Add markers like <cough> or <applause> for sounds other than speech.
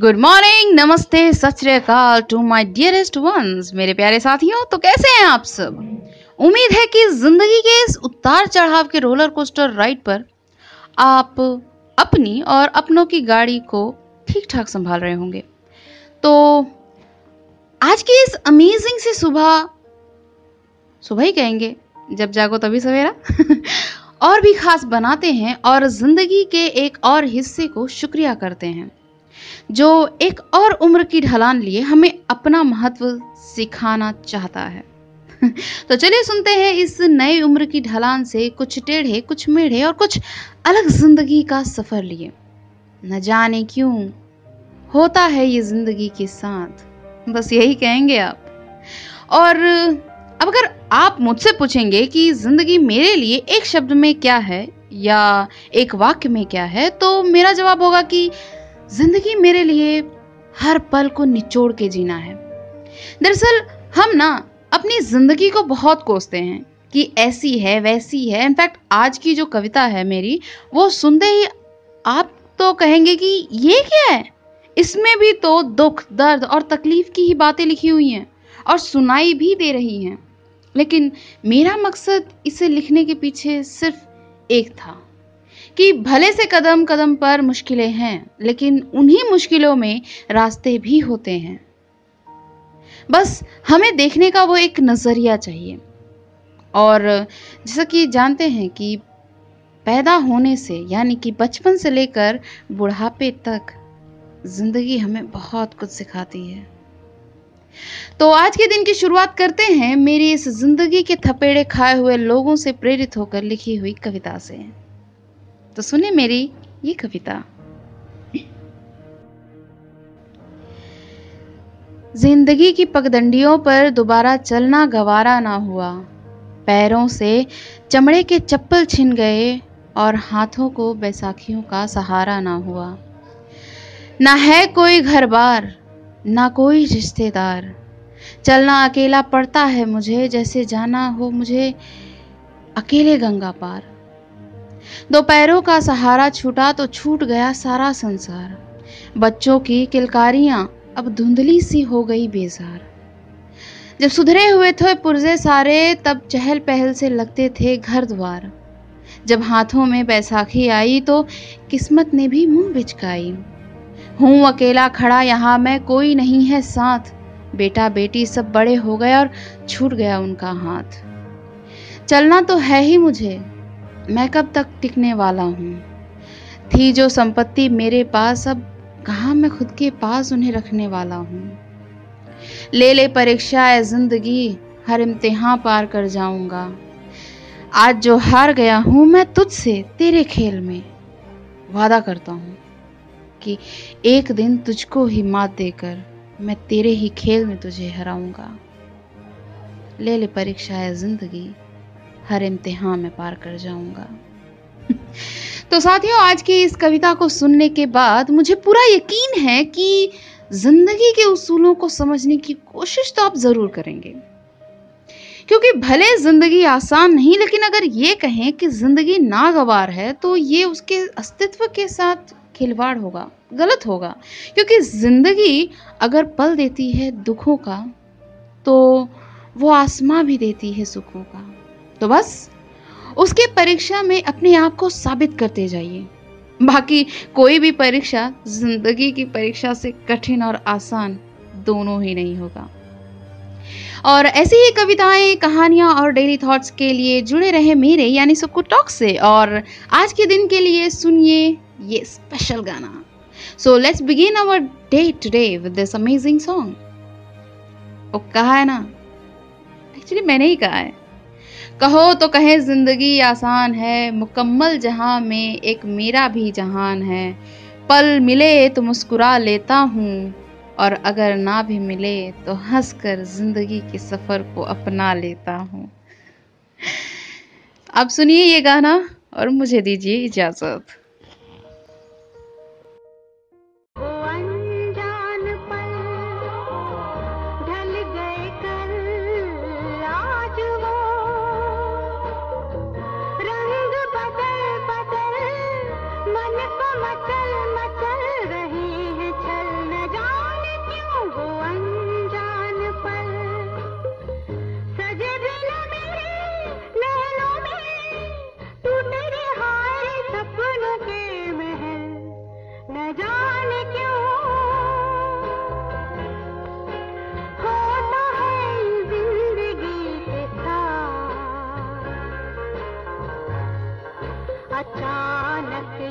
Good morning नमस्ते, सत to my dearest once मेरे प्यारे साथियों तो कैसे हैं आप सब? उम्मीद है कि ज़िंदगी के इस उतार चढ़ाव के रोलर कोस्टर राइड पर आप अपनी और अपनों की गाड़ी को ठीक ठाक संभाल रहे होंगे। तो आज की इस अमेजिंग सी सुबह सुबह ही कहेंगे, जब जागो तभी सवेरा। <laughs> और भी खास बनाते हैं और ज़िंदगी के एक और हिस्से को शुक्रिया करते हैं। जो एक और उम्र की ढलान लिए हमें अपना महत्व सिखाना चाहता है। <laughs> तो चलिए सुनते हैं इस नई उम्र की ढलान से कुछ टेढ़े, कुछ मेढ़े और कुछ अलग ज़िंदगी का सफ़र लिए। न जाने क्यों होता है ये ज़िंदगी के साथ। बस यही कहेंगे आप। और अब अगर आप मुझसे पूछेंगे कि ज़िंदगी मेरे लिए एक शब्द में क्या है या एक वाक्य में क्या है तो मेरा जवाब होगा कि ज़िंदगी मेरे लिए हर पल को निचोड़ के जीना है। दरअसल, हम ना अपनी ज़िंदगी को बहुत कोसते हैं कि ऐसी है, वैसी है। इनफैक्ट आज की जो कविता है मेरी, वो सुनते ही आप तो कहेंगे कि ये क्या है? इसमें भी तो दुख, दर्द और तकलीफ़ की ही बातें लिखी हुई हैं और सुनाई भी दे रही हैं। लेकिन मेरा मकसद इसे लिखने के पीछे सिर्फ़ एक था। कि भले से कदम कदम पर मुश्किलें हैं, लेकिन उन्हीं मुश्किलों में रास्ते भी होते हैं। बस हमें देखने का वो एक नज़रिया चाहिए। और जैसा कि जानते हैं कि पैदा होने से, यानी कि बचपन से लेकर बुढ़ापे तक, ज़िंदगी हमें बहुत कुछ सिखाती है। तो आज के दिन की शुरुआत करते हैं मेरी इस ज़िंदगी के थपेड़े खाए हुए लोगों से प्रेरित होकर लिखी हुई कविता से। तो सुने मेरी ये कविता। ज़िंदगी की पगडंडियों पर दोबारा चलना गवारा ना हुआ। पैरों से चमड़े के चप्पल छिन गए और हाथों को बैसाखियों का सहारा ना हुआ। ना है कोई घर बार ना कोई रिश्तेदार। चलना अकेला पड़ता है मुझे, जैसे जाना हो मुझे अकेले गंगा पार। दोपहरों का सहारा छूटा तो छूट गया सारा संसार। बच्चों की किलकारियाँ अब धुंधली सी हो गई बेजार। जब सुधरे हुए थे पुरजे सारे, तब चहल पहल से लगते थे घर द्वार। जब हाथों में बैसाखी आई तो किस्मत ने भी मुँह बिचकाई। हूँ अकेला खड़ा यहाँ, मैं कोई नहीं है साथ। बेटा बेटी सब बड़े हो गए और छूट गया उनका हाथ। चलना तो है ही मुझे मैं कब तक टिकने वाला हूँ? थी जो संपत्ति मेरे पास, अब कहाँ मैं खुद के पास उन्हें रखने वाला हूँ? ले ले परीक्षा है ज़िंदगी, हर इम्तिहान पार कर जाऊँगा। आज जो हार गया हूँ, मैं तुझसे, तेरे खेल में। वादा करता हूँ कि एक दिन तुझको ही मात देकर मैं तेरे ही खेल में तुझे हराऊँगा। ले ले परीक्षा है ज़िंदगी हर इम्तिहान में पार कर जाऊँगा। <laughs> तो साथियों, आज की इस कविता को सुनने के बाद मुझे पूरा यकीन है कि ज़िंदगी के उसूलों को समझने की कोशिश तो आप ज़रूर करेंगे। क्योंकि भले ज़िंदगी आसान नहीं, लेकिन अगर ये कहें कि ज़िंदगी नागवार है तो ये उसके अस्तित्व के साथ खिलवाड़ होगा, गलत होगा। क्योंकि ज़िंदगी अगर पल देती है दुखों का तो वो आसमां भी देती है सुखों का। तो बस, उसके परीक्षा में अपने आप को साबित करते जाइए। बाकी कोई भी परीक्षा ज़िंदगी की परीक्षा से कठिन और आसान दोनों ही नहीं होगा। और ऐसी ही कविताएँ, कहानियाँ और डेली थॉट्स के लिए जुड़े रहे मेरे, यानी सुकू टॉक से। और आज के दिन के लिए सुनिए ये स्पेशल गाना। So let's begin our day today with this amazing song कहा है ना? एक्चुअली मैंने ही कहा है। कहो तो कहे, ज़िंदगी आसान है, मुकम्मल जहाँ में एक मेरा भी जहान है। पल मिले तो मुस्कुरा लेता हूँ, और अगर ना भी मिले तो हंस कर ज़िंदगी के सफ़र को अपना लेता हूँ। आप सुनिए ये गाना और मुझे दीजिए इजाज़त। अचानक